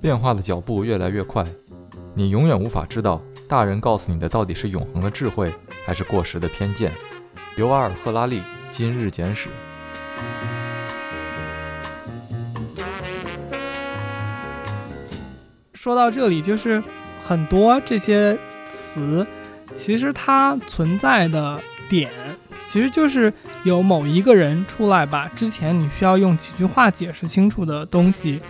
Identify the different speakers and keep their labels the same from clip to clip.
Speaker 1: 变化的脚步越来越快，你永远无法知道大人告诉你的到底是永恒的智慧，还是过时的偏见。尤瓦尔·赫拉利《今日简史》。
Speaker 2: 说到这里，就是很多这些词，其实它存在的点，其实就是有某一个人出来把之前你需要用几句话解释清楚的东西，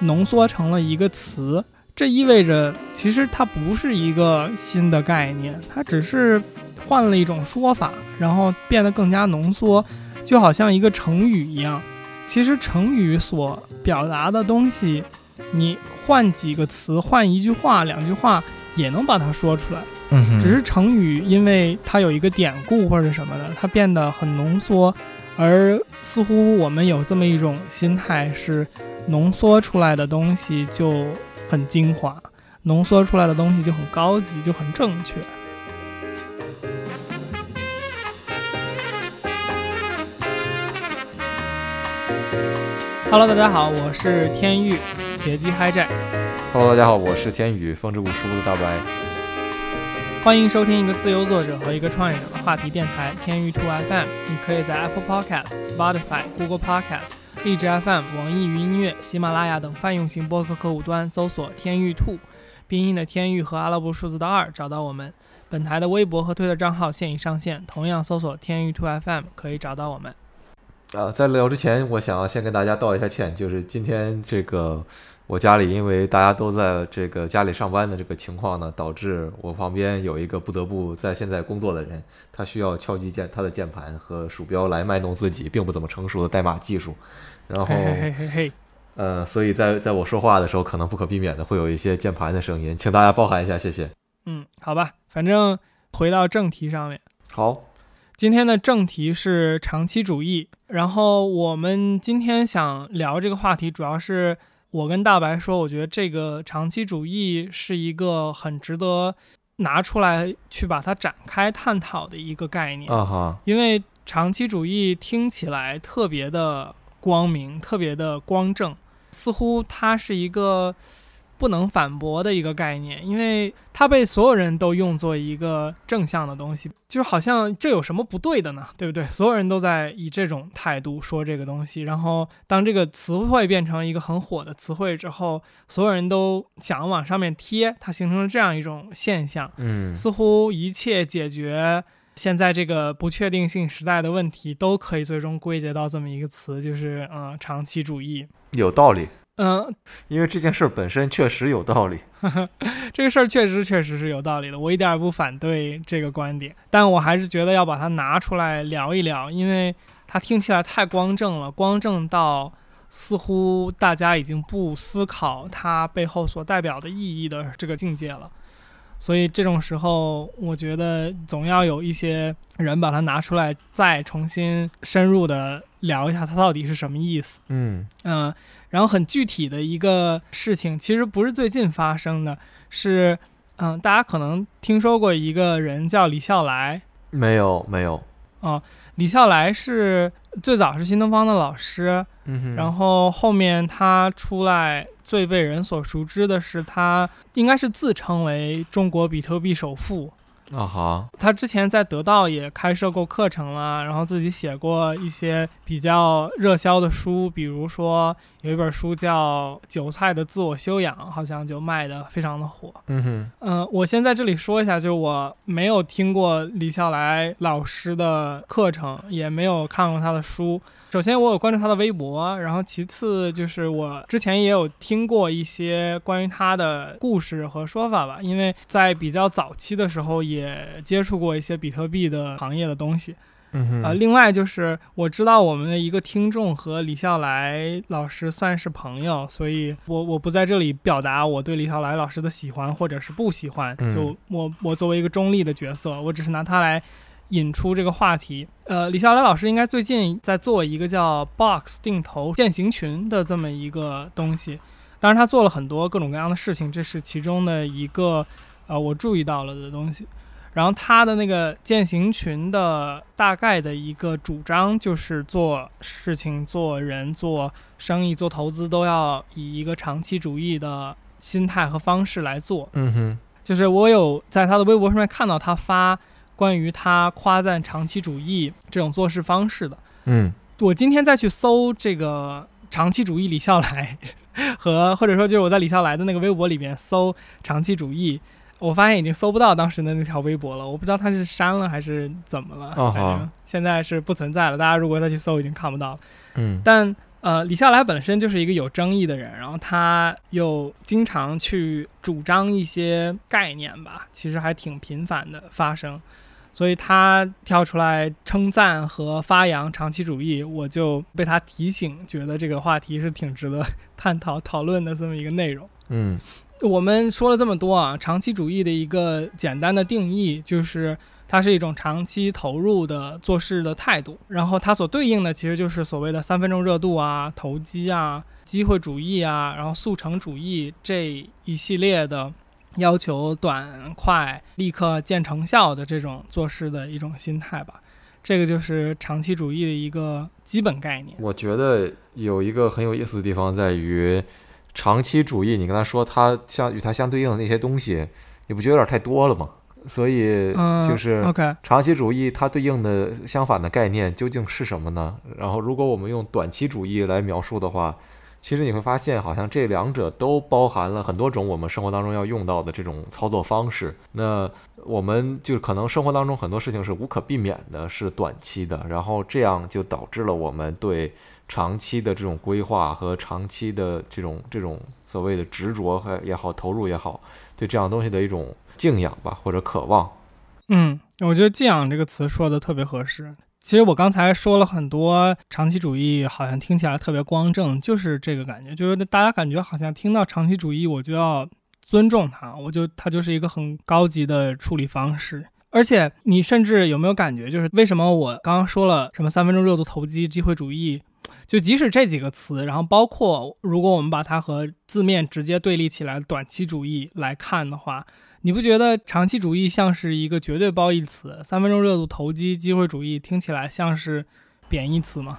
Speaker 2: 浓缩成了一个词。这意味着，其实它不是一个新的概念，它只是换了一种说法，然后变得更加浓缩，就好像一个成语一样。其实成语所表达的东西，你。换几个词，换一句话、两句话也能把它说出来。
Speaker 1: 嗯，
Speaker 2: 只是成语，因为它有一个典故或者什么的，它变得很浓缩。而似乎我们有这么一种心态，是浓缩出来的东西就很精华，浓缩出来的东西就很高级，就很正确。Hello，大家好，我是天玉。劫机嗨债
Speaker 1: ，Hello，大家好，我是天宇，风之谷书屋的大白，
Speaker 2: 欢迎收听一个自由作者和一个创业者的话题电台天宇兔 FM。你可以在 Apple Podcast、Spotify、Google Podcast、荔枝 FM、网易云音乐、喜马拉雅等泛用型播客客户端搜索“天域兔”，拼音的天域和阿拉伯数字的二找到我们。本台的微博和推特账号现已上线，同样搜索“天域兔 FM” 可以找到我们。
Speaker 1: 啊，在聊之前，我想要先跟大家道一下歉，就是今天这个我家里因为大家都在这个家里上班的这个情况呢，导致我旁边有一个不得不在现在工作的人，他需要敲击键他的键盘和鼠标来卖弄自己并不怎么成熟的代码技术，然后，呃，所以在在我说话的时候，可能不可避免的会有一些键盘的声音，请大家包涵一下，谢谢。
Speaker 2: 嗯，好吧，反正回到正题上面。
Speaker 1: 好。
Speaker 2: 今天的正题是长期主义，然后我们今天想聊这个话题，主要是我跟大白说，我觉得这个长期主义是一个很值得拿出来去把它展开探讨的一个概念
Speaker 1: 啊哈，
Speaker 2: 因为长期主义听起来特别的光明，特别的光正，似乎它是一个。不能反驳的一个概念，因为它被所有人都用作一个正向的东西，就是好像这有什么不对的呢？对不对？所有人都在以这种态度说这个东西，然后当这个词汇变成一个很火的词汇之后，所有人都想往上面贴，它形成了这样一种现象。
Speaker 1: 嗯，
Speaker 2: 似乎一切解决现在这个不确定性时代的问题，都可以最终归结到这么一个词，就是嗯，长期主义。
Speaker 1: 有道理。
Speaker 2: 嗯，
Speaker 1: 因为这件事本身确实有道理，
Speaker 2: 这个事儿确实确实是有道理的，我一点也不反对这个观点，但我还是觉得要把它拿出来聊一聊，因为它听起来太光正了，光正到似乎大家已经不思考它背后所代表的意义的这个境界了。所以这种时候，我觉得总要有一些人把它拿出来，再重新深入的聊一下它到底是什么意思。
Speaker 1: 嗯
Speaker 2: 嗯。然后很具体的一个事情，其实不是最近发生的，是，嗯，大家可能听说过一个人叫李笑来，
Speaker 1: 没有没有，
Speaker 2: 哦，李笑来是最早是新东方的老师，
Speaker 1: 嗯
Speaker 2: 然后后面他出来最被人所熟知的是他应该是自称为中国比特币首富。
Speaker 1: 啊哈，
Speaker 2: 他之前在得到也开设过课程了，然后自己写过一些比较热销的书，比如说有一本书叫《韭菜的自我修养》，好像就卖的非常的火。
Speaker 1: 嗯哼，
Speaker 2: 嗯，我先在这里说一下，就是我没有听过李笑来老师的课程，也没有看过他的书。首先，我有关注他的微博，然后其次就是我之前也有听过一些关于他的故事和说法吧，因为在比较早期的时候也接触过一些比特币的行业的东西。
Speaker 1: 嗯
Speaker 2: 呃，另外就是我知道我们的一个听众和李笑来老师算是朋友，所以我我不在这里表达我对李笑来老师的喜欢或者是不喜欢，就我我作为一个中立的角色，我只是拿他来。引出这个话题，呃，李笑来老师应该最近在做一个叫 Box 定投践行群的这么一个东西，当然他做了很多各种各样的事情，这是其中的一个，呃，我注意到了的东西。然后他的那个践行群的大概的一个主张就是做事情、做人、做生意、做投资都要以一个长期主义的心态和方式来做。
Speaker 1: 嗯哼，
Speaker 2: 就是我有在他的微博上面看到他发关于他夸赞长期主义这种做事方式的。
Speaker 1: 嗯
Speaker 2: 我今天再去搜这个长期主义李笑来和或者说就是我在李笑来的那个微博里面搜长期主义，我发现已经搜不到当时的那条微博了。我不知道他是删了还是怎么了，反正现在是不存在了。大家如果再去搜，已经看不到了。
Speaker 1: 嗯
Speaker 2: 但呃，李笑来本身就是一个有争议的人，然后他又经常去主张一些概念吧，其实还挺频繁的发生，所以他跳出来称赞和发扬长期主义，我就被他提醒，觉得这个话题是挺值得探讨讨论的这么一个内容。
Speaker 1: 嗯
Speaker 2: 我们说了这么多啊，长期主义的一个简单的定义就是它是一种长期投入的做事的态度，然后它所对应的其实就是所谓的三分钟热度啊、投机啊、机会主义啊，然后速成主义这一系列的要求短快、立刻见成效的这种做事的一种心态吧。这个就是长期主义的一个基本概念。
Speaker 1: 我觉得有一个很有意思的地方在于，长期主义，你跟他说它相与它相对应的那些东西，你不觉得有点太多了吗？所以
Speaker 2: 嗯，
Speaker 1: 就是。
Speaker 2: OK，
Speaker 1: 长期主义它对应的相反的概念究竟是什么呢？然后，如果我们用短期主义来描述的话，其实你会发现，好像这两者都包含了很多种我们生活当中要用到的这种操作方式。那我们就可能生活当中很多事情是无可避免的，是短期的，然后这样就导致了我们对长期的这种规划和长期的这种这种所谓的执着和也好，投入也好，对这样东西的一种敬仰吧，或者渴望。
Speaker 2: 嗯，我觉得“敬仰”这个词说的特别合适。其实我刚才说了很多长期主义，好像听起来特别光正，就是这个感觉，就是大家感觉好像听到长期主义，我就要尊重它，我就它就是一个很高级的处理方式。而且你甚至有没有感觉，就是为什么我刚刚说了什么三分钟热度投机、机会主义，就即使这几个词，然后包括如果我们把它和字面直接对立起来，短期主义来看的话，你不觉得长期主义像是一个绝对褒义词？三分钟热度投机、机会主义听起来像是贬义词吗？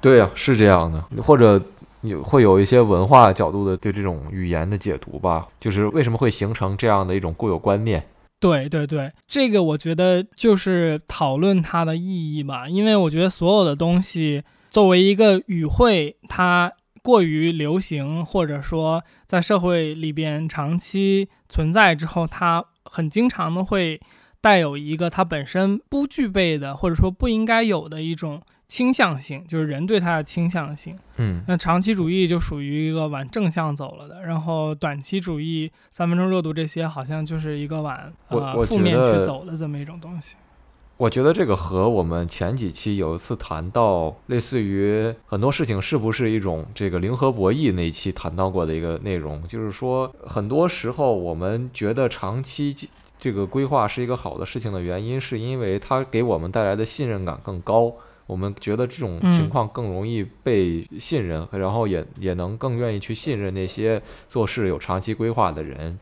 Speaker 1: 对呀、是这样的，或者有会有一些文化角度的对这种语言的解读吧，就是为什么会形成这样的一种固有观念？
Speaker 2: 对对对，这个我觉得就是讨论它的意义吧，因为我觉得所有的东西作为一个语汇，它过于流行，或者说在社会里边长期存在之后，它很经常的会带有一个它本身不具备的，或者说不应该有的一种倾向性，就是人对它的倾向性。
Speaker 1: 嗯
Speaker 2: 那长期主义就属于一个往正向走了的，然后短期主义、三分钟热度这些好像就是一个往呃负面去走的这么一种东西。
Speaker 1: 我觉得这个和我们前几期有一次谈到类似于很多事情是不是一种这个零和博弈那一期谈到过的一个内容，就是说很多时候我们觉得长期这个规划是一个好的事情的原因，是因为它给我们带来的信任感更高。我们觉得这种情况更容易被信任，然后也也能更愿意去信任那些做事有长期规划的人。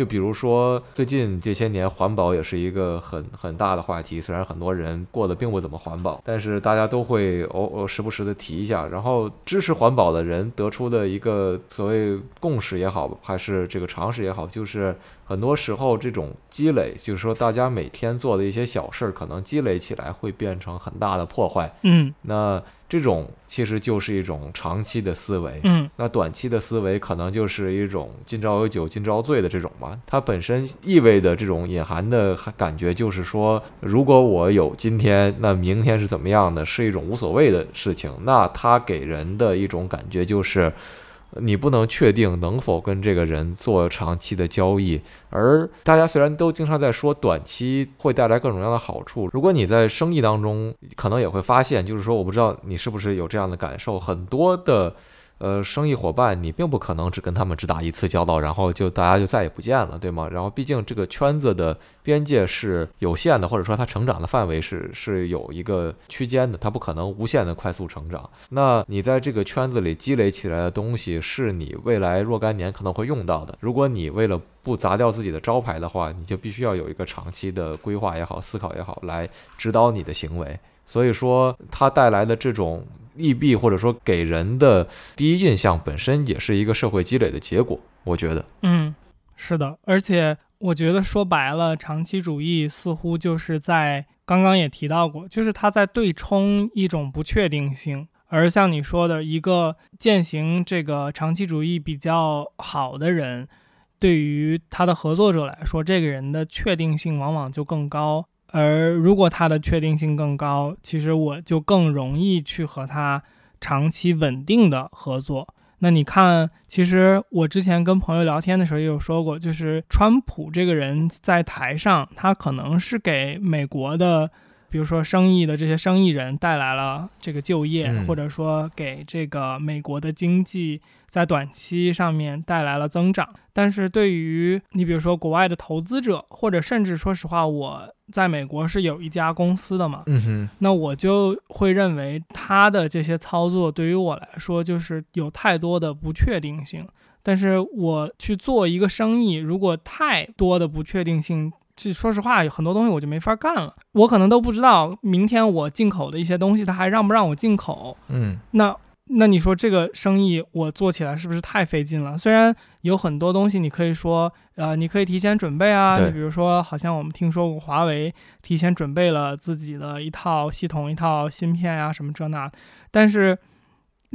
Speaker 1: 就比如说，最近这些年环保也是一个很很大的话题。虽然很多人过得并不怎么环保，但是大家都会偶偶时不时的提一下。然后支持环保的人得出的一个所谓共识也好，还是这个常识也好，就是很多时候这种积累，就是说大家每天做的一些小事儿，可能积累起来会变成很大的破坏。
Speaker 2: 嗯
Speaker 1: 那这种其实就是一种长期的思维。
Speaker 2: 嗯
Speaker 1: 那短期的思维可能就是一种今朝有酒今朝醉的这种吧，它本身意味的这种隐含的感觉就是说，如果我有今天，那明天是怎么样的，是一种无所谓的事情。那它给人的一种感觉就是，你不能确定能否跟这个人做长期的交易。而大家虽然都经常在说短期会带来各种各样的好处，如果你在生意当中可能也会发现，就是说，我不知道你是不是有这样的感受，很多的。呃，生意伙伴你并不可能只跟他们只打一次交道，然后就大家就再也不见了，对吗？然后毕竟这个圈子的边界是有限的，或者说它成长的范围是是有一个区间的，它不可能无限的快速成长。那你在这个圈子里积累起来的东西，是你未来若干年可能会用到的。如果你为了不砸掉自己的招牌的话，你就必须要有一个长期的规划也好，思考也好，来指导你的行为。所以说，它带来的这种利弊，或者说给人的第一印象，本身也是一个社会积累的结果。我觉得，
Speaker 2: 嗯，是的，而且我觉得说白了，长期主义似乎就是在刚刚也提到过，就是它在对冲一种不确定性。而像你说的，一个践行这个长期主义比较好的人，对于他的合作者来说，这个人的确定性往往就更高。而如果他的确定性更高，其实我就更容易去和他长期稳定的合作。那你看，其实我之前跟朋友聊天的时候也有说过，就是川普这个人在台上，他可能是给美国的，比如说生意的这些生意人带来了这个就业，或者说给这个美国的经济。在短期上面带来了增长，但是对于你比如说国外的投资者，或者甚至说实话，我在美国是有一家公司的嘛，
Speaker 1: 嗯，
Speaker 2: 那我就会认为他的这些操作对于我来说就是有太多的不确定性。但是我去做一个生意，如果太多的不确定性，这说实话，有很多东西我就没法干了。我可能都不知道明天我进口的一些东西，他还让不让我进口？
Speaker 1: 嗯，
Speaker 2: 那。那你说这个生意我做起来是不是太费劲了？虽然有很多东西你可以说，呃，你可以提前准备啊。你比如说，好像我们听说过华为提前准备了自己的一套系统、一套芯片啊，什么这那。但是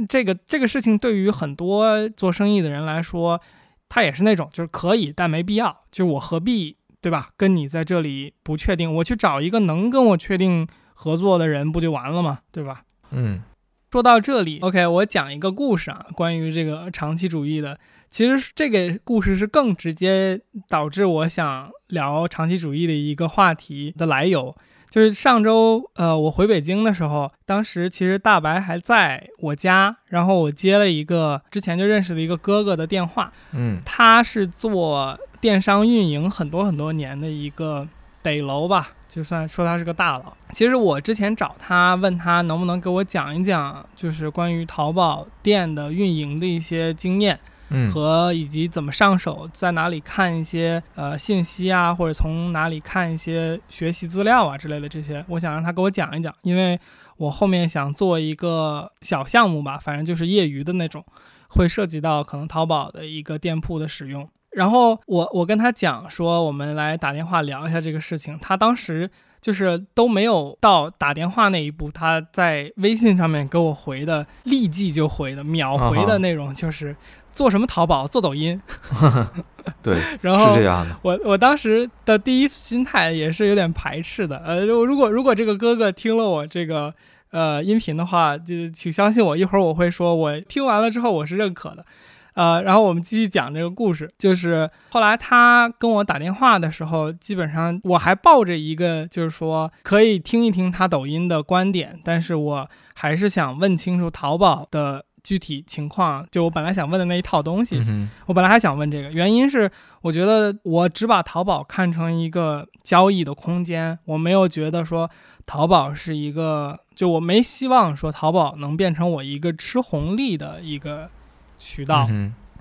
Speaker 2: 这个这个事情对于很多做生意的人来说，他也是那种就是可以，但没必要。就是我何必对吧？跟你在这里不确定，我去找一个能跟我确定合作的人不就完了吗？对吧？
Speaker 1: 嗯。
Speaker 2: 说到这里，OK，我讲一个故事啊，关于这个长期主义的。其实这个故事是更直接导致我想聊长期主义的一个话题的来由。就是上周，呃，我回北京的时候，当时其实大白还在我家，然后我接了一个之前就认识的一个哥哥的电话。
Speaker 1: 嗯，
Speaker 2: 他是做电商运营很多很多年的一个得楼吧。就算说他是个大佬，其实我之前找他问他能不能给我讲一讲，就是关于淘宝店的运营的一些经验，
Speaker 1: 嗯，
Speaker 2: 和以及怎么上手，在哪里看一些呃信息啊，或者从哪里看一些学习资料啊之类的这些，我想让他给我讲一讲，因为我后面想做一个小项目吧，反正就是业余的那种，会涉及到可能淘宝的一个店铺的使用。然后我我跟他讲说，我们来打电话聊一下这个事情。他当时就是都没有到打电话那一步，他在微信上面给我回的，立即就回的，秒回的内容就是做什么淘宝，做抖音。
Speaker 1: 对，
Speaker 2: 然后
Speaker 1: 是这样的。
Speaker 2: 我我当时的第一心态也是有点排斥的。呃，如果如果这个哥哥听了我这个呃音频的话，就请相信我，一会儿我会说，我听完了之后我是认可的。呃，然后我们继续讲这个故事。就是后来他跟我打电话的时候，基本上我还抱着一个，就是说可以听一听他抖音的观点，但是我还是想问清楚淘宝的具体情况。就我本来想问的那一套东西，我本来还想问这个，原因是我觉得我只把淘宝看成一个交易的空间，我没有觉得说淘宝是一个，就我没希望说淘宝能变成我一个吃红利的一个。渠道，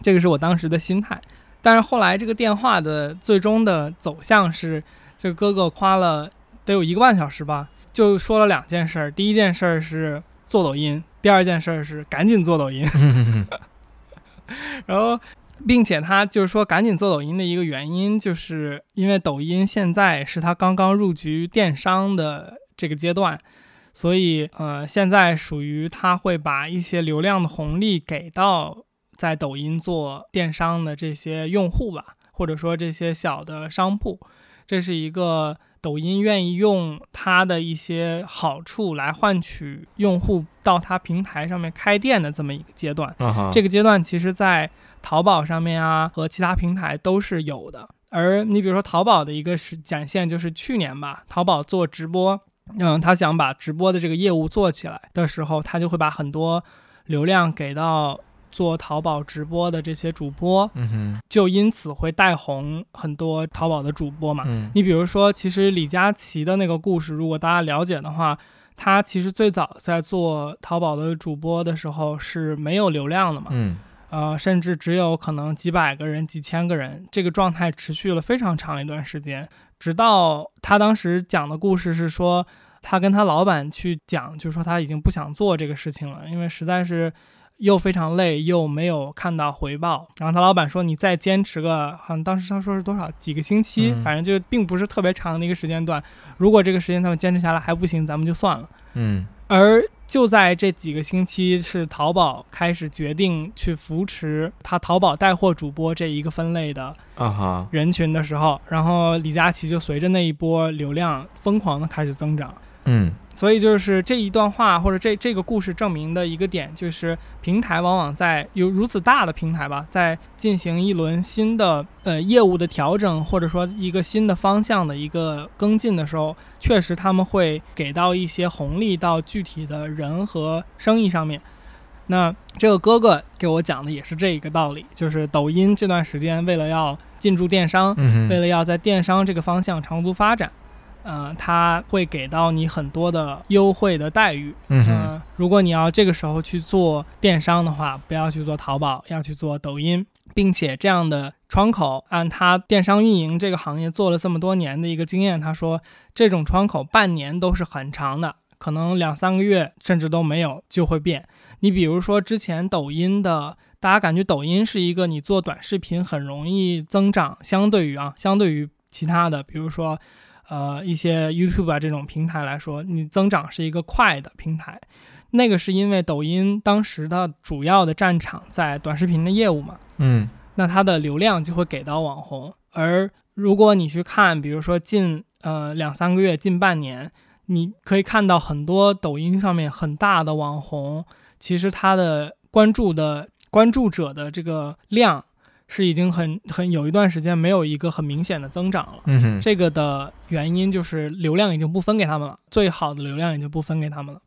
Speaker 2: 这个是我当时的心态，但是后来这个电话的最终的走向是，这个哥哥花了得有一个半小时吧，就说了两件事儿，第一件事儿是做抖音，第二件事儿是赶紧做抖音，然后，并且他就是说赶紧做抖音的一个原因，就是因为抖音现在是他刚刚入局电商的这个阶段。所以，呃，现在属于他会把一些流量的红利给到在抖音做电商的这些用户吧，或者说这些小的商铺，这是一个抖音愿意用它的一些好处来换取用户到它平台上面开店的这么一个阶段。这个阶段其实，在淘宝上面啊和其他平台都是有的。而你比如说淘宝的一个是展现，就是去年吧，淘宝做直播。嗯，他想把直播的这个业务做起来的时候，他就会把很多流量给到做淘宝直播的这些主播，
Speaker 1: 嗯哼，
Speaker 2: 就因此会带红很多淘宝的主播嘛。
Speaker 1: 嗯。
Speaker 2: 你比如说，其实李佳琦的那个故事，如果大家了解的话，他其实最早在做淘宝的主播的时候是没有流量的嘛，
Speaker 1: 嗯。
Speaker 2: 呃，甚至只有可能几百个人、几千个人，这个状态持续了非常长一段时间，直到他当时讲的故事是说，他跟他老板去讲，就说他已经不想做这个事情了，因为实在是又非常累，又没有看到回报。然后他老板说：“你再坚持个，好像当时他说是多少几个星期，
Speaker 1: 嗯
Speaker 2: 反正就并不是特别长的一个时间段。如果这个时间他们坚持下来还不行，咱们就算了。”
Speaker 1: 嗯
Speaker 2: 而就在这几个星期，是淘宝开始决定去扶持他淘宝带货主播这一个分类的
Speaker 1: 啊哈，
Speaker 2: 人群的时候，然后李佳琦就随着那一波流量疯狂的开始增长。
Speaker 1: 嗯
Speaker 2: 所以就是这一段话或者这这个故事证明的一个点，就是平台往往在有如此大的平台吧，在进行一轮新的呃业务的调整，或者说一个新的方向的一个跟进的时候，确实他们会给到一些红利到具体的人和生意上面。那这个哥哥给我讲的也是这一个道理，就是抖音这段时间为了要进驻电商，
Speaker 1: 嗯，
Speaker 2: 为了要在电商这个方向长足发展，呃，它会给到你很多的优惠的待遇。
Speaker 1: 嗯
Speaker 2: 呃，如果你要这个时候去做电商的话，不要去做淘宝，要去做抖音，并且这样的窗口，按他电商运营这个行业做了这么多年的一个经验，他说这种窗口半年都是很长的，可能两三个月甚至都没有就会变。你比如说之前抖音的。大家感觉抖音是一个你做短视频很容易增长，相对于啊，相对于其他的，比如说，呃，一些 YouTube 啊这种平台来说，你增长是一个快的平台。那个是因为抖音当时的主要的战场在短视频的业务嘛，
Speaker 1: 嗯
Speaker 2: 那它的流量就会给到网红。而如果你去看，比如说近呃两三个月、近半年，你可以看到很多抖音上面很大的网红，其实他的关注的关注者的这个量是已经很很有一段时间没有一个很明显的增长了。
Speaker 1: 嗯哼，
Speaker 2: 这个的原因就是流量已经不分给他们了，最好的流量已经不分给他们了。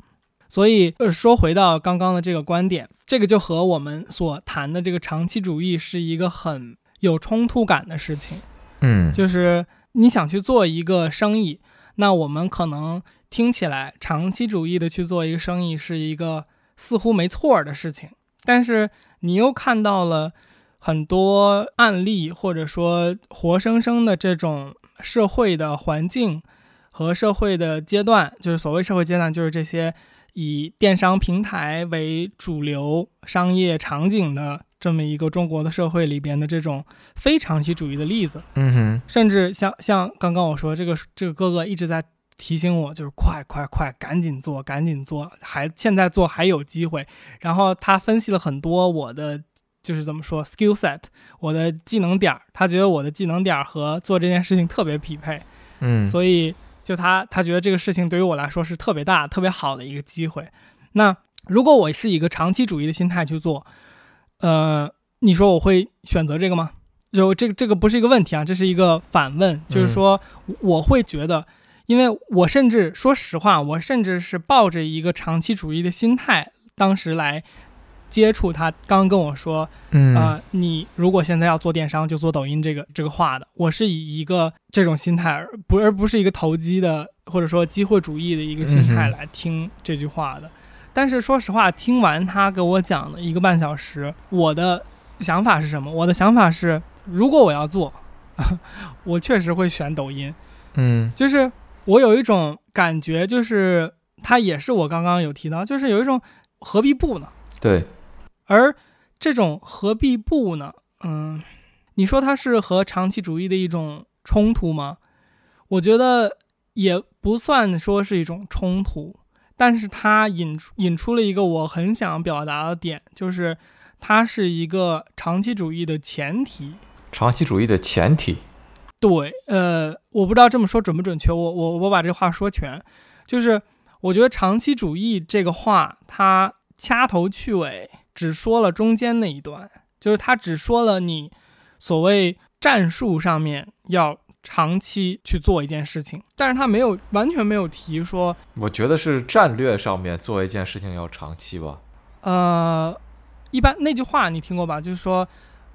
Speaker 2: 所以，呃，说回到刚刚的这个观点，这个就和我们所谈的这个长期主义是一个很有冲突感的事情。
Speaker 1: 嗯
Speaker 2: 就是你想去做一个生意，那我们可能听起来长期主义的去做一个生意是一个似乎没错儿的事情，但是你又看到了很多案例，或者说活生生的这种社会的环境和社会的阶段，就是所谓社会阶段，就是这些以电商平台为主流商业场景的这么一个中国的社会里边的这种非长期主义的例子。
Speaker 1: 嗯哼，
Speaker 2: 甚至像像刚刚我说这个这个哥哥一直在提醒我，就是快快快，赶紧做，赶紧做，还现在做还有机会。然后他分析了很多我的就是怎么说 skill set，我的技能点儿，他觉得我的技能点儿和做这件事情特别匹配，
Speaker 1: 嗯
Speaker 2: 所以就他他觉得这个事情对于我来说是特别大、特别好的一个机会。那如果我是一个长期主义的心态去做，呃，你说我会选择这个吗？就这个这个不是一个问题啊，这是一个反问，就是说我会觉得，因为我甚至说实话，我甚至是抱着一个长期主义的心态，当时来接触他。刚跟我说，
Speaker 1: 嗯
Speaker 2: 啊、你如果现在要做电商，就做抖音这个这个话的，我是以一个这种心态，而不而不是一个投机的或者说机会主义的一个心态来听这句话的。但是说实话，听完他给我讲的一个半小时，我的想法是什么？我的想法是，如果我要做，我确实会选抖音。
Speaker 1: 嗯
Speaker 2: 就是我有一种感觉，就是它也是我刚刚有提到，就是有一种何必不呢？
Speaker 1: 对，
Speaker 2: 而这种何必不呢？嗯，你说它是和长期主义的一种冲突吗？我觉得也不算说是一种冲突，但是它引出引出了一个我很想表达的点，就是它是一个长期主义的前提。
Speaker 1: 长期主义的前提，
Speaker 2: 对，呃，我不知道这么说准不准确，我我我把这话说全，就是我觉得长期主义这个话，它掐头去尾只说了中间那一段，就是他只说了你所谓战术上面要长期去做一件事情，但是他没有完全没有提说，
Speaker 1: 我觉得是战略上面做一件事情要长期吧。
Speaker 2: 呃，一般那句话你听过吧？就是说，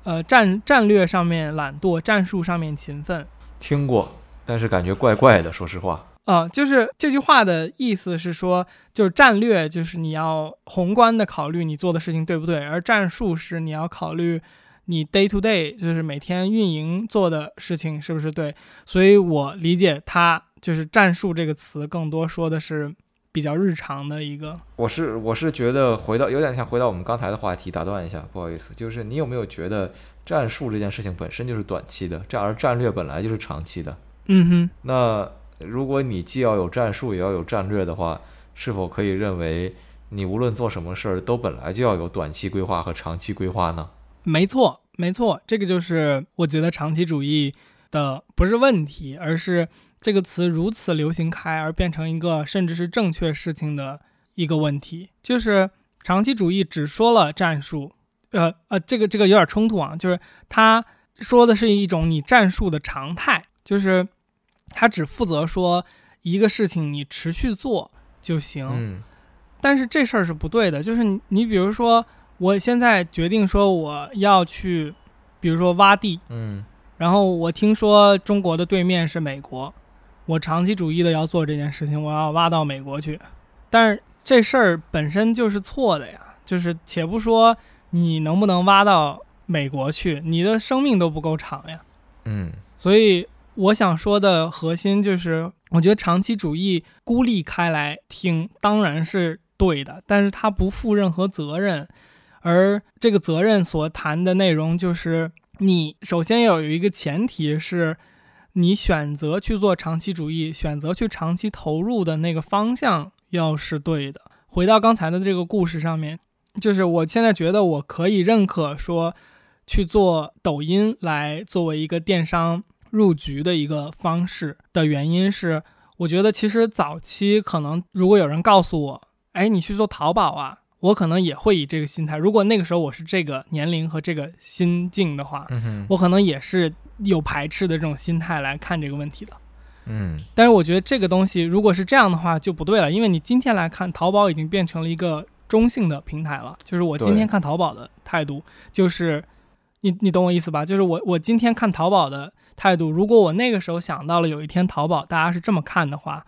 Speaker 2: 呃，战战略上面懒惰，战术上面勤奋。
Speaker 1: 听过，但是感觉怪怪的，说实话。
Speaker 2: 啊，就是这句话的意思是说，就是战略就是你要宏观的考虑你做的事情对不对，而战术是你要考虑你 day to day 就是每天运营做的事情是不是对。所以我理解它就是战术这个词更多说的是比较日常的一个。
Speaker 1: 我是我是觉得回到有点像回到我们刚才的话题，打断一下，不好意思，就是你有没有觉得战术这件事情本身就是短期的，这而战略本来就是长期的。
Speaker 2: 嗯哼，
Speaker 1: 那。如果你既要有战术，也要有战略的话，是否可以认为你无论做什么事儿，都本来就要有短期规划和长期规划呢？
Speaker 2: 没错，没错，这个就是我觉得长期主义的不是问题，而是这个词如此流行开而变成一个甚至是正确事情的一个问题。就是长期主义只说了战术，呃呃，这个这个有点冲突啊，就是他说的是一种你战术的常态，就是。他只负责说一个事情，你持续做就行。
Speaker 1: 嗯，
Speaker 2: 但是这事儿是不对的。就是你，比如说，我现在决定说我要去，比如说挖地。
Speaker 1: 嗯，
Speaker 2: 然后我听说中国的对面是美国，我长期主义的要做这件事情，我要挖到美国去。但是这事儿本身就是错的呀。就是且不说你能不能挖到美国去，你的生命都不够长呀。
Speaker 1: 嗯，
Speaker 2: 所以。我想说的核心就是，我觉得长期主义孤立开来听当然是对的，但是它不负任何责任，而这个责任所谈的内容就是，你首先要有一个前提是，你选择去做长期主义，选择去长期投入的那个方向要是对的。回到刚才的这个故事上面，就是我现在觉得我可以认可说，去做抖音来作为一个电商。入局的一个方式的原因是，我觉得其实早期可能如果有人告诉我，哎，你去做淘宝啊，我可能也会以这个心态。如果那个时候我是这个年龄和这个心境的话，我可能也是有排斥的这种心态来看这个问题的。
Speaker 1: 嗯，
Speaker 2: 但是我觉得这个东西如果是这样的话就不对了，因为你今天来看，淘宝已经变成了一个中性的平台了。就是我今天看淘宝的态度，就是你你懂我意思吧？就是我我今天看淘宝的。态度，如果我那个时候想到了有一天淘宝大家是这么看的话，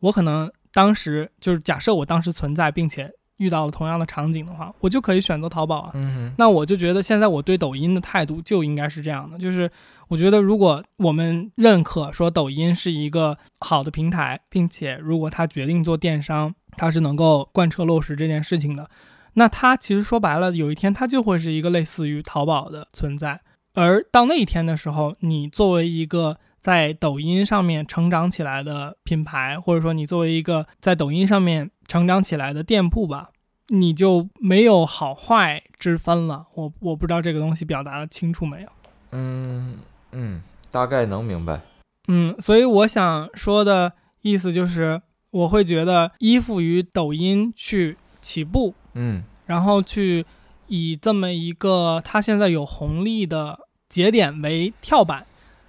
Speaker 2: 我可能当时就是假设我当时存在并且遇到了同样的场景的话，我就可以选择淘宝啊。
Speaker 1: 嗯
Speaker 2: 那我就觉得现在我对抖音的态度就应该是这样的，就是我觉得如果我们认可说抖音是一个好的平台，并且如果他决定做电商，他是能够贯彻落实这件事情的，那他其实说白了，有一天他就会是一个类似于淘宝的存在。而到那一天的时候，你作为一个在抖音上面成长起来的品牌，或者说你作为一个在抖音上面成长起来的店铺吧，你就没有好坏之分了。我我不知道这个东西表达的清楚没有？
Speaker 1: 嗯嗯，大概能明白。
Speaker 2: 嗯，所以我想说的意思就是，我会觉得依附于抖音去起步，
Speaker 1: 嗯，
Speaker 2: 然后去以这么一个它现在有红利的。节点为跳板，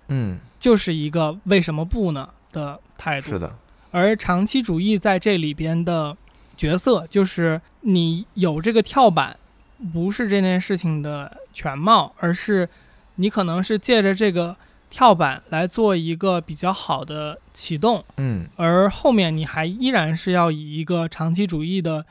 Speaker 1: 嗯，
Speaker 2: 就是一个为什么不呢的态度。
Speaker 1: 是的，
Speaker 2: 而长期主义在这里边的角色，就是你有这个跳板，不是这件事情的全貌，而是你可能是借着这个跳板来做一个比较好的启动，
Speaker 1: 嗯，
Speaker 2: 而后面你还依然是要以一个长期主义的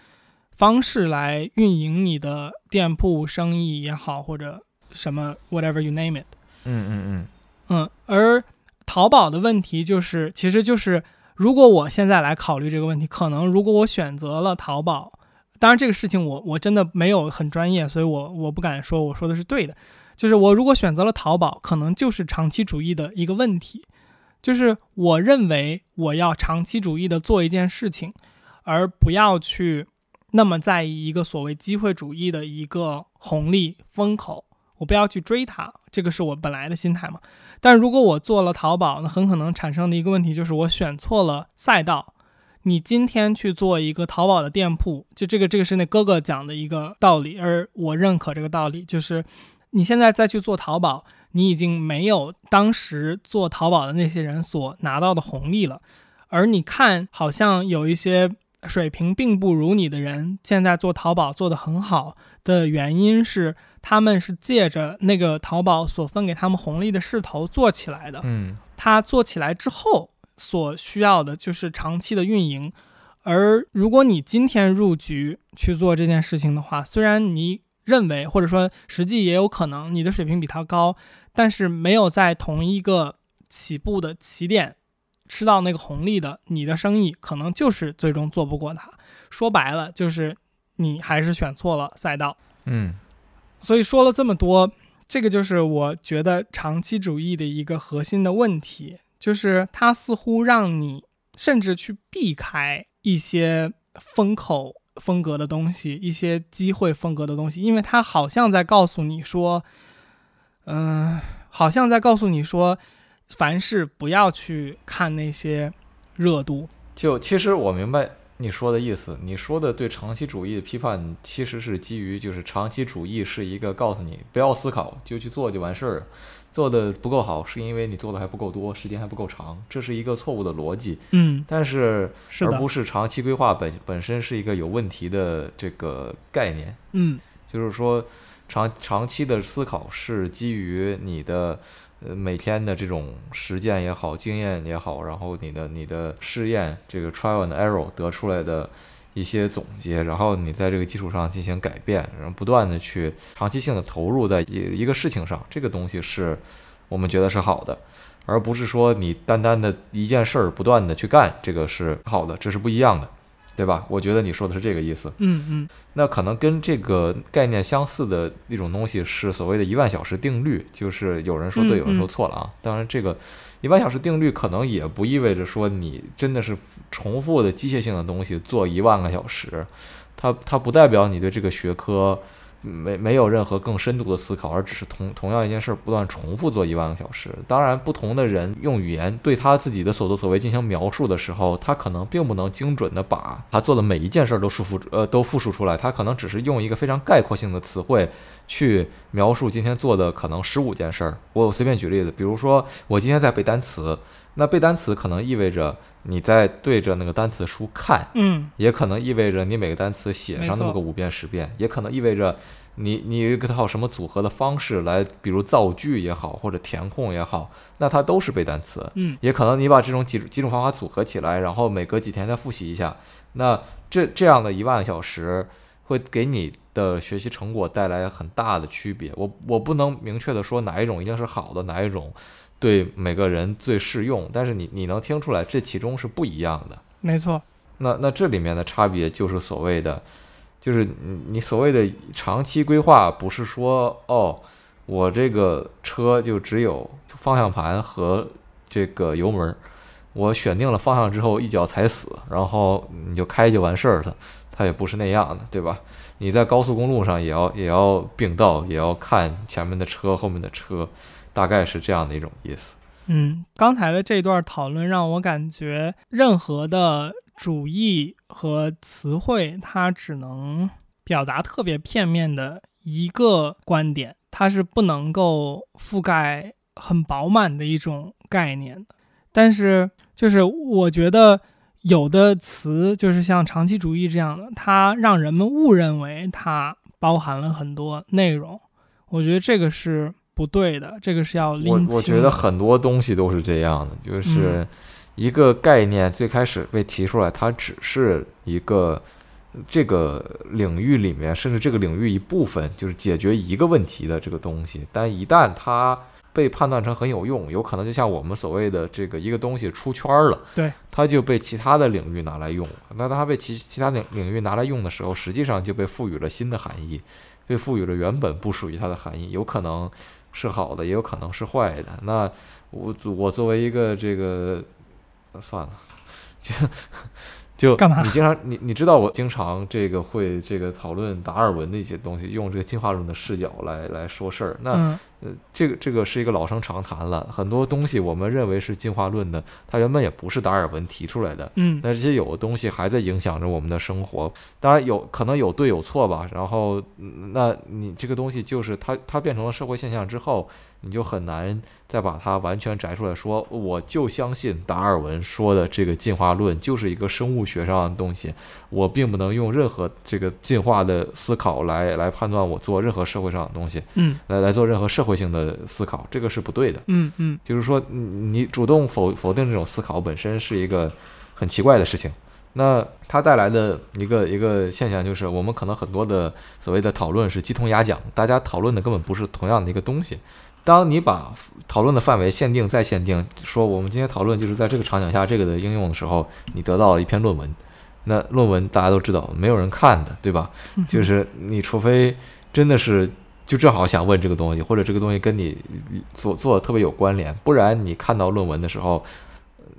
Speaker 2: 方式来运营你的店铺生意也好，或者。什么，whatever you name it，
Speaker 1: 嗯嗯嗯。
Speaker 2: 嗯，而淘宝的问题就是，其实就是，如果我现在来考虑这个问题，可能如果我选择了淘宝，当然这个事情我我真的没有很专业，所以我我不敢说我说的是对的，就是我如果选择了淘宝，可能就是长期主义的一个问题，就是我认为我要长期主义的做一件事情，而不要去那么在意一个所谓机会主义的一个红利风口。我不要去追它，这个是我本来的心态嘛。但如果我做了淘宝，那很可能产生的一个问题就是我选错了赛道。你今天去做一个淘宝的店铺，就这个这个是那哥哥讲的一个道理，而我认可这个道理，就是你现在再去做淘宝，你已经没有当时做淘宝的那些人所拿到的红利了。而你看，好像有一些水平并不如你的人，现在做淘宝做得很好。的原因是，他们是借着那个淘宝所分给他们红利的势头做起来的。
Speaker 1: 嗯
Speaker 2: 他做起来之后所需要的就是长期的运营。而如果你今天入局去做这件事情的话，虽然你认为或者说实际也有可能你的水平比他高，但是没有在同一个起步的起点吃到那个红利的，你的生意可能就是最终做不过他。说白了，就是你还是选错了赛道。
Speaker 1: 嗯
Speaker 2: 所以说了这么多，这个就是我觉得长期主义的一个核心的问题，就是它似乎让你甚至去避开一些风口风格的东西，一些机会风格的东西，因为它好像在告诉你说，嗯、好像在告诉你说，凡事不要去看那些热度。
Speaker 1: 就其实我明白你说的意思，你说的对长期主义的批判，其实是基于就是长期主义是一个告诉你不要思考就去做就完事儿，做的不够好是因为你做的还不够多，时间还不够长，这是一个错误的逻辑。
Speaker 2: 嗯，
Speaker 1: 但是而不，是长期规划本本身是一个有问题的这个概念。
Speaker 2: 嗯
Speaker 1: 就是说长长期的思考是基于你的呃每天的这种实践也好，经验也好，然后你的你的试验这个 trial and error 得出来的一些总结，然后你在这个基础上进行改变，然后不断的去长期性的投入在一一个事情上，这个东西是我们觉得是好的。而不是说你单单的一件事儿不断的去干，这个是好的，这是不一样的，对吧？我觉得你说的是这个意思。
Speaker 2: 嗯嗯
Speaker 1: 那可能跟这个概念相似的一种东西是所谓的一万小时定律，就是有人说对，
Speaker 2: 嗯
Speaker 1: 有人说
Speaker 2: 嗯
Speaker 1: 错了啊。当然，这个一万小时定律可能也不意味着说你真的是重复的机械性的东西做一万个小时，它它不代表你对这个学科没没有任何更深度的思考，而只是同同样一件事不断重复做一万个小时。当然，不同的人用语言对他自己的所作所为进行描述的时候，他可能并不能精准的把他做的每一件事儿都述复呃都复述出来，他可能只是用一个非常概括性的词汇去描述今天做的可能十五件事儿。我随便举例子，比如说我今天在背单词，那背单词可能意味着你在对着那个单词书看，
Speaker 2: 嗯。
Speaker 1: 也可能意味着你每个单词写上那么个五遍十遍，也可能意味着你你有一个套什么组合的方式来，比如造句也好，或者填空也好，那它都是背单词。
Speaker 2: 嗯。
Speaker 1: 也可能你把这种几几种方法组合起来，然后每隔几天再复习一下，那这这样的一万小时会给你的学习成果带来很大的区别。我我不能明确的说哪一种一定是好的，哪一种对每个人最适用，但是你你能听出来这其中是不一样的。
Speaker 2: 没错，
Speaker 1: 那那这里面的差别就是所谓的，就是你你所谓的长期规划，不是说哦，我这个车就只有方向盘和这个油门儿，我选定了方向之后一脚踩死，然后你就开就完事儿了，它也不是那样的，对吧？你在高速公路上也要也要并道，也要看前面的车后面的车，大概是这样的一种意思。
Speaker 2: 嗯，刚才的这段讨论让我感觉，任何的主义和词汇，它只能表达特别片面的一个观点，它是不能够覆盖很饱满的一种概念的。但是，就是我觉得有的词，就是像长期主义这样的，它让人们误认为它包含了很多内容，我觉得这个是不对的，这个是要拎
Speaker 1: 我
Speaker 2: 清
Speaker 1: 我觉得很多东西都是这样的，就是
Speaker 2: 嗯
Speaker 1: 一个概念最开始被提出来，它只是一个这个领域里面，甚至这个领域一部分，就是解决一个问题的这个东西。但一旦它被判断成很有用，有可能就像我们所谓的这个一个东西出圈儿了，
Speaker 2: 对，
Speaker 1: 它就被其他的领域拿来用。那当它被其其他领领域拿来用的时候，实际上就被赋予了新的含义，被赋予了原本不属于它的含义，有可能是好的，也有可能是坏的。那我我作为一个这个，呃算了，就就
Speaker 2: 干嘛
Speaker 1: 你经常你你知道我经常这个会这个讨论达尔文的一些东西，用这个进化论的视角来来说事儿。那
Speaker 2: 嗯
Speaker 1: 呃，这个这个是一个老生常谈了。很多东西我们认为是进化论的，它原本也不是达尔文提出来的。
Speaker 2: 嗯
Speaker 1: 但是这些有的东西还在影响着我们的生活。当然有可能有对有错吧。然后，嗯那你这个东西就是它它变成了社会现象之后，你就很难再把它完全摘出来说，我就相信达尔文说的这个进化论就是一个生物学上的东西，我并不能用任何这个进化的思考来来判断我做任何社会上的东西，
Speaker 2: 嗯
Speaker 1: 来来做任何社会性的思考，这个是不对的。
Speaker 2: 嗯嗯
Speaker 1: 就是说，你你主动否否定这种思考本身是一个很奇怪的事情。那它带来的一个一个现象就是，我们可能很多的所谓的讨论是鸡同鸭讲，大家讨论的根本不是同样的一个东西。当你把讨论的范围限定再限定，说我们今天讨论就是在这个场景下这个的应用的时候，你得到了一篇论文。那论文大家都知道没有人看的，对吧？就是你除非真的是就正好想问这个东西，或者这个东西跟你做做的特别有关联，不然你看到论文的时候，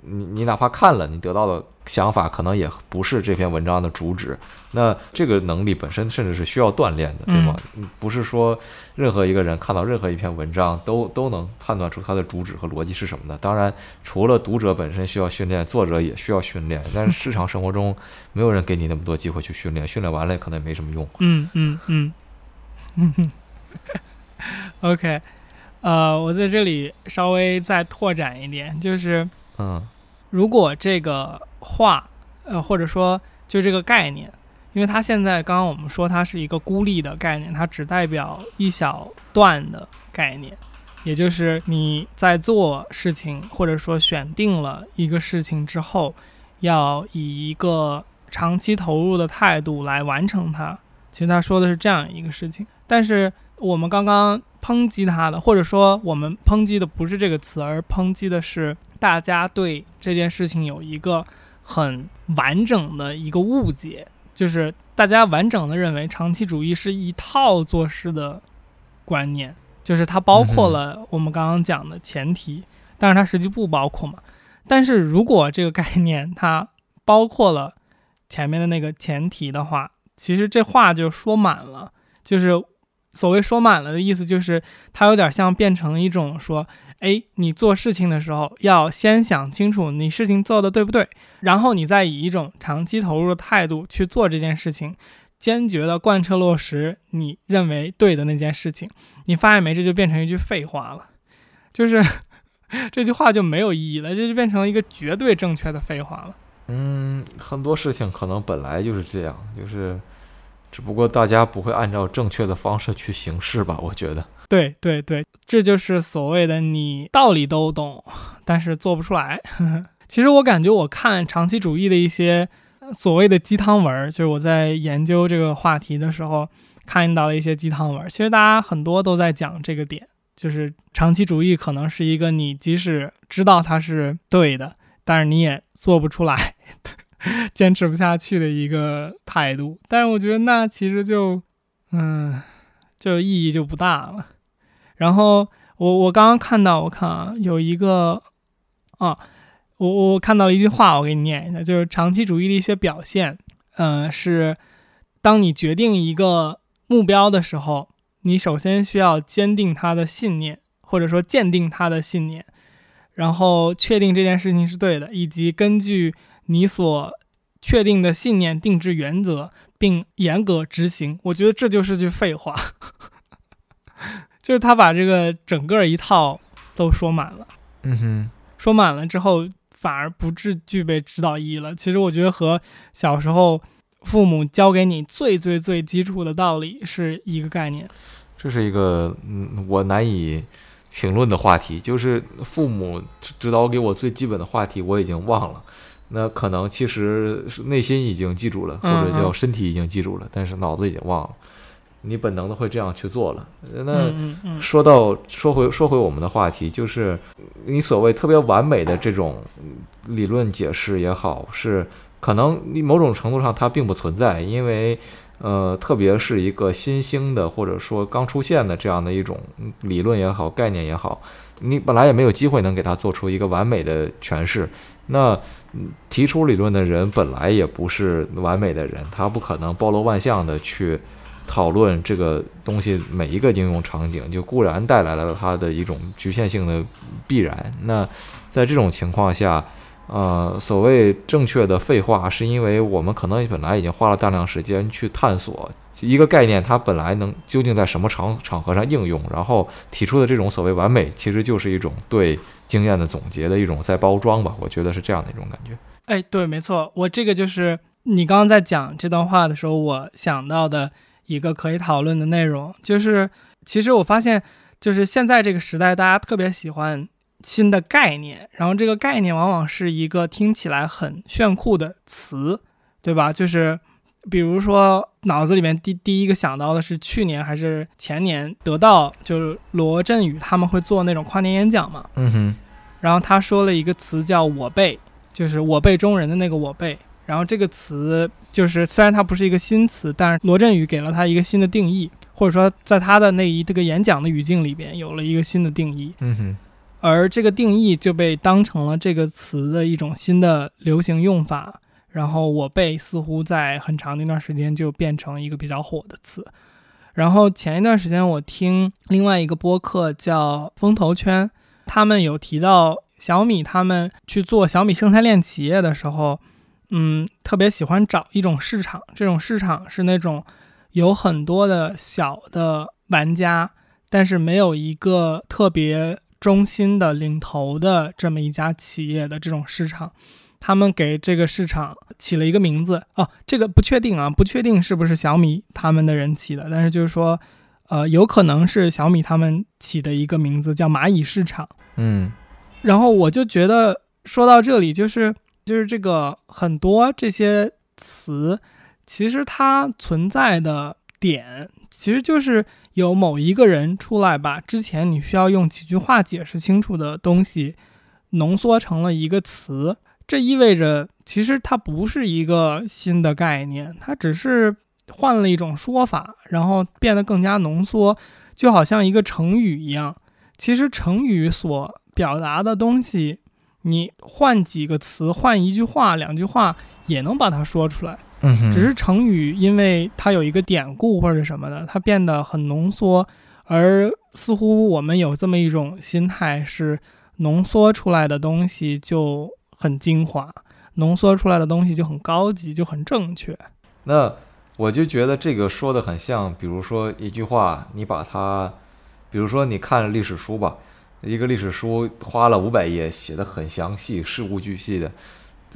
Speaker 1: 你你哪怕看了，你得到的想法可能也不是这篇文章的主旨。那这个能力本身甚至是需要锻炼的，对吗？嗯不是说任何一个人看到任何一篇文章都都能判断出它的主旨和逻辑是什么的。当然，除了读者本身需要训练，作者也需要训练。但是日常生活中，没有人给你那么多机会去训练，训练完了可能也没什么用。
Speaker 2: 嗯嗯嗯，OK，呃，我在这里稍微再拓展一点，就是
Speaker 1: 嗯
Speaker 2: 如果这个话，呃，或者说就这个概念，因为它现在刚刚我们说它是一个孤立的概念，它只代表一小段的概念，也就是你在做事情或者说选定了一个事情之后，要以一个长期投入的态度来完成它。其实他说的是这样一个事情，但是我们刚刚抨击他的，或者说我们抨击的不是这个词，而抨击的是大家对这件事情有一个很完整的一个误解，就是大家完整的认为长期主义是一套做事的观念，就是它包括了我们刚刚讲的前提，但是它实际不包括嘛。但是如果这个概念它包括了前面的那个前提的话，其实这话就说满了，就是所谓说满了的意思，就是它有点像变成一种说，a，，你做事情的时候要先想清楚你事情做的对不对，然后你再以一种长期投入的态度去做这件事情，坚决的贯彻落实你认为对的那件事情。你发现没？这就变成一句废话了，就是 这句话就没有意义了，这就变成了一个绝对正确的废话了。
Speaker 1: 嗯，很多事情可能本来就是这样，就是只不过大家不会按照正确的方式去行事吧？我觉得。
Speaker 2: 对对对，这就是所谓的你道理都懂，但是做不出来。其实我感觉我看长期主义的一些所谓的鸡汤文，就是我在研究这个话题的时候看到了一些鸡汤文。其实大家很多都在讲这个点，就是长期主义可能是一个你即使知道它是对的，但是你也做不出来。坚持不下去的一个态度，但是我觉得那其实就，嗯，就意义就不大了。然后我我刚刚看到，我看啊，有一个啊，我我看到了一句话，我给你念一下，就是长期主义的一些表现，嗯、是当你决定一个目标的时候，你首先需要坚定他的信念，或者说鉴定他的信念，然后确定这件事情是对的，以及根据你所确定的信念定制原则，并严格执行。我觉得这就是句废话，就是他把这个整个一套都说满了，
Speaker 1: 嗯哼，
Speaker 2: 说满了之后反而不具具备指导意义了。其实我觉得和小时候父母教给你最最最基础的道理是一个概念。
Speaker 1: 这是一个嗯，我难以评论的话题，就是父母指指导给我最基本的话题，我已经忘了。那可能其实是内心已经记住了，或者叫身体已经记住了，但是脑子已经忘了。你本能的会这样去做了。那说到说回说回我们的话题，就是你所谓特别完美的这种嗯理论解释也好，是可能你某种程度上它并不存在，因为呃，特别是一个新兴的或者说刚出现的这样的一种嗯理论也好，概念也好，你本来也没有机会能给它做出一个完美的诠释。那嗯提出理论的人本来也不是完美的人，他不可能包罗万象的去讨论这个东西每一个应用场景，就固然带来了它的一种局限性的必然。那在这种情况下，呃，所谓正确的废话，是因为我们可能本来已经花了大量时间去探索一个概念，它本来能究竟在什么场场合上应用，然后提出的这种所谓完美，其实就是一种对经验的总结的一种再包装吧。我觉得是这样的一种感觉。
Speaker 2: 哎，对，没错，我这个就是你刚刚在讲这段话的时候，我想到的一个可以讨论的内容，就是其实我发现，就是现在这个时代，大家特别喜欢。新的概念，然后这个概念往往是一个听起来很炫酷的词，对吧？就是比如说脑子里面第第一个想到的是去年还是前年得到，就是罗振宇他们会做那种跨年演讲嘛，
Speaker 1: 嗯哼，
Speaker 2: 然后他说了一个词叫“我辈”，就是我辈中人的那个我辈。然后这个词就是虽然它不是一个新词，但是罗振宇给了它一个新的定义，或者说在他的那一这个演讲的语境里边有了一个新的定义，
Speaker 1: 嗯哼。
Speaker 2: 而这个定义就被当成了这个词的一种新的流行用法，然后我被似乎在很长的一段时间就变成一个比较火的词。然后前一段时间我听另外一个播客叫风投圈，他们有提到小米他们去做小米生态链企业的时候，嗯，特别喜欢找一种市场，这种市场是那种有很多的小的玩家，但是没有一个特别。中心的领头的这么一家企业的这种市场，他们给这个市场起了一个名字哦，这个不确定啊，不确定是不是小米他们的人起的，但是就是说，呃，有可能是小米他们起的一个名字叫蚂蚁市场。
Speaker 1: 嗯，
Speaker 2: 然后我就觉得说到这里，就是就是这个很多这些词，其实它存在的点，其实就是。有某一个人出来把之前你需要用几句话解释清楚的东西浓缩成了一个词，这意味着其实它不是一个新的概念，它只是换了一种说法，然后变得更加浓缩，就好像一个成语一样。其实成语所表达的东西，你换几个词，换一句话、两句话，也能把它说出来。
Speaker 1: 嗯，
Speaker 2: 只是成语，因为它有一个典故或者什么的，它变得很浓缩，而似乎我们有这么一种心态，是浓缩出来的东西就很精华，浓缩出来的东西就很高级，就很正确。
Speaker 1: 那我就觉得这个说的很像，比如说一句话，你把它，比如说你看历史书吧，一个历史书花了五百页，写的很详细，事无巨细的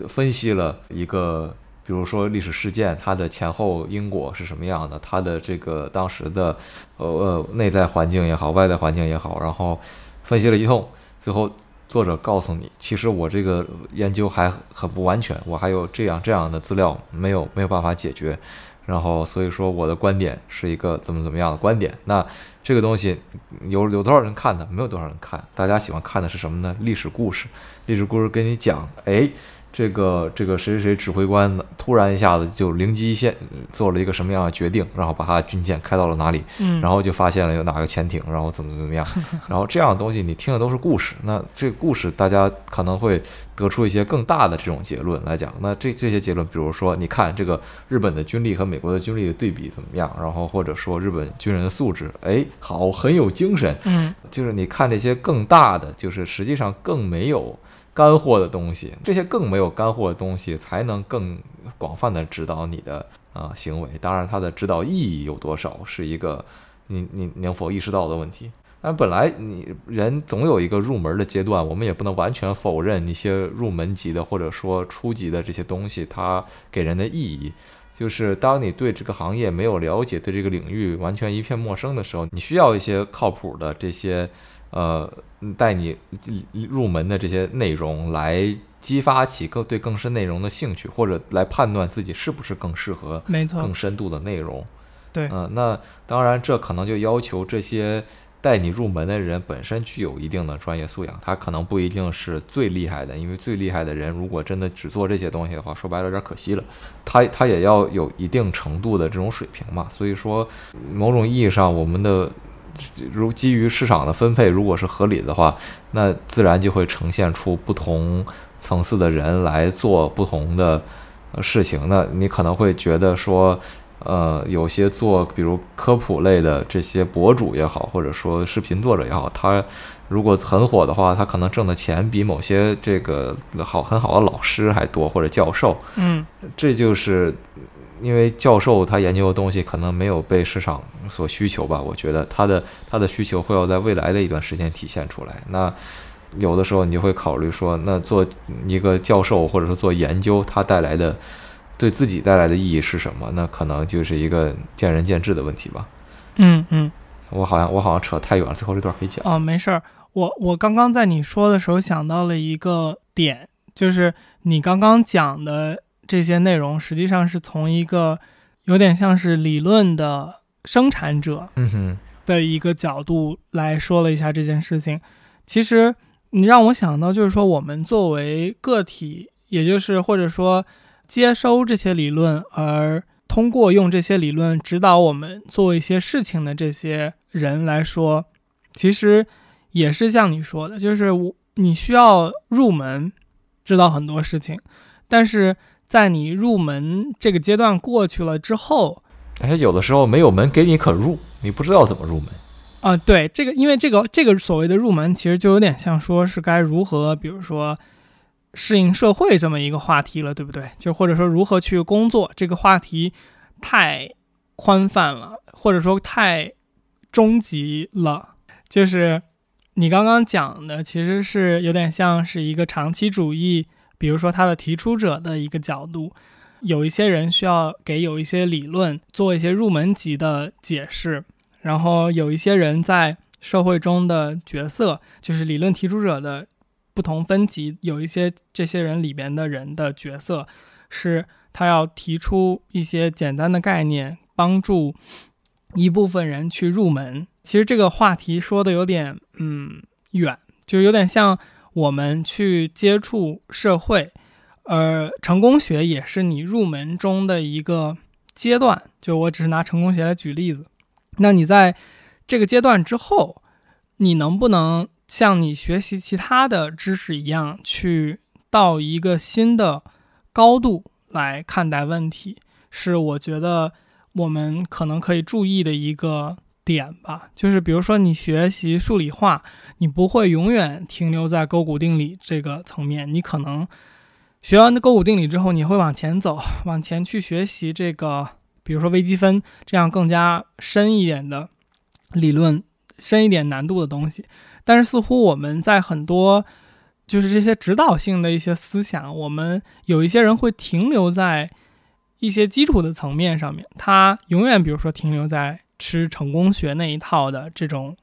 Speaker 1: 分析了一个。比如说历史事件，它的前后因果是什么样的？它的这个当时的，呃呃，内在环境也好，外在环境也好，然后分析了一通，最后作者告诉你，其实我这个研究还很不完全，我还有这样这样的资料没有没有办法解决，然后所以说我的观点是一个怎么怎么样的观点。那这个东西有有多少人看呢？没有多少人看，大家喜欢看的是什么呢？历史故事，历史故事跟你讲，哎。这个这个谁谁谁指挥官突然一下子就灵机一现，做了一个什么样的决定，然后把他军舰开到了哪里，然后就发现了有哪个潜艇，然后怎么怎么样，然后这样的东西你听的都是故事，那这个故事大家可能会得出一些更大的这种结论来讲，那这这些结论，比如说你看这个日本的军力和美国的军力的对比怎么样，然后或者说日本军人的素质，哎，好，很有精神，
Speaker 2: 嗯，
Speaker 1: 就是你看这些更大的，就是实际上更没有。干货的东西，这些更没有干货的东西，才能更广泛的指导你的啊行为。当然，它的指导意义有多少，是一个你你能否意识到的问题。但本来你人总有一个入门的阶段，我们也不能完全否认一些入门级的或者说初级的这些东西，它给人的意义。就是当你对这个行业没有了解，对这个领域完全一片陌生的时候，你需要一些靠谱的这些。呃，带你入门的这些内容，来激发起更对更深内容的兴趣，或者来判断自己是不是更适合，
Speaker 2: 没错，
Speaker 1: 更深度的内容。
Speaker 2: 对，
Speaker 1: 嗯，那当然，这可能就要求这些带你入门的人本身具有一定的专业素养，他可能不一定是最厉害的，因为最厉害的人如果真的只做这些东西的话，说白了有点可惜了。他他也要有一定程度的这种水平嘛。所以说，某种意义上，我们的。如基于市场的分配，如果是合理的话，那自然就会呈现出不同层次的人来做不同的事情。那你可能会觉得说，呃，有些做比如科普类的这些博主也好，或者说视频作者也好，他如果很火的话，他可能挣的钱比某些这个好很好的老师还多，或者教授。
Speaker 2: 嗯
Speaker 1: 这就是因为教授他研究的东西可能没有被市场所需求吧，我觉得他的他的需求会要在未来的一段时间体现出来。那有的时候你就会考虑说，那做一个教授或者说做研究，它带来的对自己带来的意义是什么？那可能就是一个见仁见智的问题吧。
Speaker 2: 嗯嗯。
Speaker 1: 我好像我好像扯太远了，最后这段可以讲。
Speaker 2: 哦，没事儿。我我刚刚在你说的时候想到了一个点，就是你刚刚讲的这些内容，实际上是从一个有点像是理论的生产者的一个角度来说了一下这件事情。其实你让我想到，就是说我们作为个体，也就是或者说接收这些理论，而通过用这些理论指导我们做一些事情的这些人来说，其实也是像你说的，就是我你需要入门知道很多事情，但是在你入门这个阶段过去了之后，
Speaker 1: 而且有的时候没有门给你可入，你不知道怎么入门。
Speaker 2: 啊、对这个，因为这个这个所谓的入门，其实就有点像说是该如何，比如说适应社会这么一个话题了，对不对？就或者说如何去工作这个话题太宽泛了，或者说太终极了。就是你刚刚讲的，其实是有点像是一个长期主义，比如说它的提出者的一个角度。有一些人需要给有一些理论做一些入门级的解释，然后有一些人在社会中的角色，就是理论提出者的不同分级，有一些这些人里边的人的角色，是他要提出一些简单的概念，帮助一部分人去入门。其实这个话题说的有点嗯远，就是有点像我们去接触社会，而成功学也是你入门中的一个阶段。就我只是拿成功学来举例子。那你在这个阶段之后，你能不能像你学习其他的知识一样，去到一个新的高度来看待问题？是我觉得我们可能可以注意的一个点吧。就是比如说你学习数理化，你不会永远停留在勾股定理这个层面，你可能学完勾股定理之后，你会往前走，往前去学习这个。比如说微积分这样更加深一点的理论，深一点难度的东西，但是似乎我们在很多就是这些指导性的一些思想，我们有一些人会停留在一些基础的层面上面，他永远比如说停留在吃成功学那一套的这种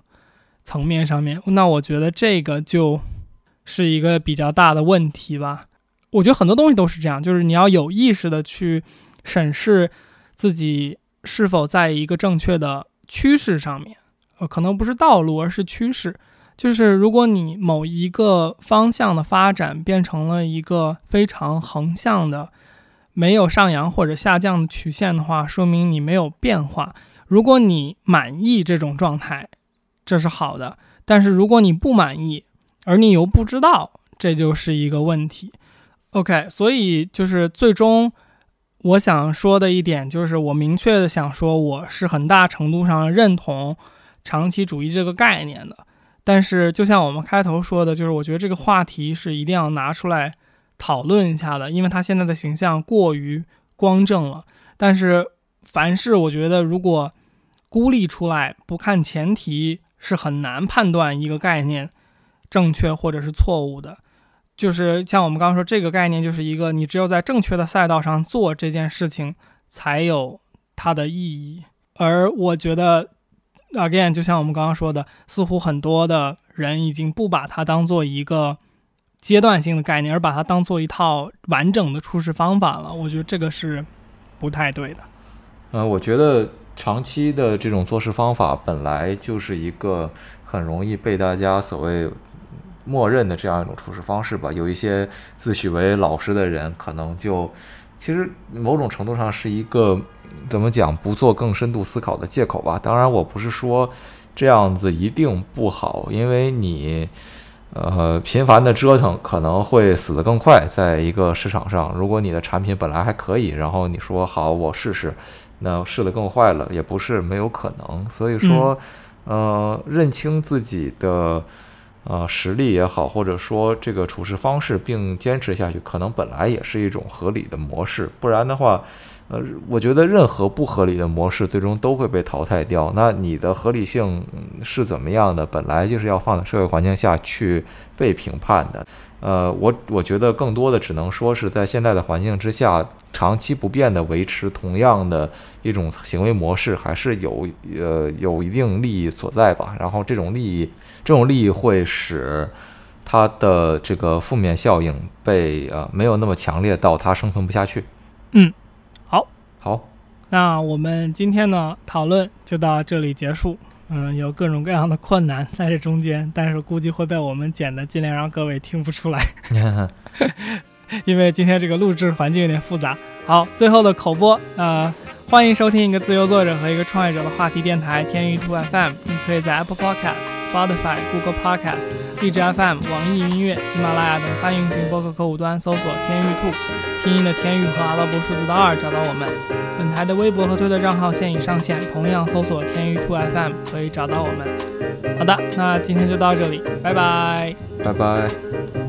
Speaker 2: 层面上面，那我觉得这个就是一个比较大的问题吧。我觉得很多东西都是这样，就是你要有意识的去审视。自己是否在一个正确的趋势上面？呃，可能不是道路，而是趋势。就是如果你某一个方向的发展变成了一个非常横向的、没有上扬或者下降的曲线的话，说明你没有变化。如果你满意这种状态，这是好的；但是如果你不满意，而你又不知道，这就是一个问题。OK，所以就是最终。我想说的一点就是，我明确的想说，我是很大程度上认同长期主义这个概念的。但是，就像我们开头说的，就是我觉得这个话题是一定要拿出来讨论一下的，因为它现在的形象过于光正了。但是，凡是我觉得如果孤立出来不看前提，是很难判断一个概念正确或者是错误的。就是像我们刚刚说，这个概念就是一个，你只有在正确的赛道上做这件事情，才有它的意义。而我觉得，again，就像我们刚刚说的，似乎很多的人已经不把它当做一个阶段性的概念，而把它当做一套完整的处事方法了。我觉得这个是不太对的。
Speaker 1: 呃，我觉得长期的这种做事方法本来就是一个很容易被大家所谓。默认的这样一种处事方式吧，有一些自诩为老实的人，可能就其实某种程度上是一个怎么讲不做更深度思考的借口吧。当然，我不是说这样子一定不好，因为你呃频繁的折腾可能会死得更快。在一个市场上，如果你的产品本来还可以，然后你说好我试试，那试的更坏了，也不是没有可能。所以说，呃，认清自己的呃实力也好，或者说这个处事方式，并坚持下去，可能本来也是一种合理的模式。不然的话，呃，我觉得任何不合理的模式最终都会被淘汰掉。那你的合理性是怎么样的？本来就是要放在社会环境下去被评判的。呃，我我觉得更多的只能说是在现在的环境之下，长期不变的维持同样的一种行为模式，还是有呃有一定利益所在吧。然后这种利益，这种利益会使它的这个负面效应被呃没有那么强烈到它生存不下去。
Speaker 2: 嗯，好，
Speaker 1: 好，
Speaker 2: 那我们今天呢讨论就到这里结束。嗯，有各种各样的困难在这中间，但是估计会被我们剪的尽量让各位听不出来，因为今天这个录制环境有点复杂。好，最后的口播，呃，欢迎收听一个自由作者和一个创业者的话题电台天域兔 FM。你可以在 Apple Podcast、Spotify、Google Podcast、荔枝 FM、网易云音乐、喜马拉雅等泛用型播客客户端搜索“天域兔”，拼音的天域和阿拉伯数字的二找到我们。本台的微博和推特账号现已上线，同样搜索“天域兔 FM” 可以找到我们。好的，那今天就到这里，拜拜，
Speaker 1: 拜拜。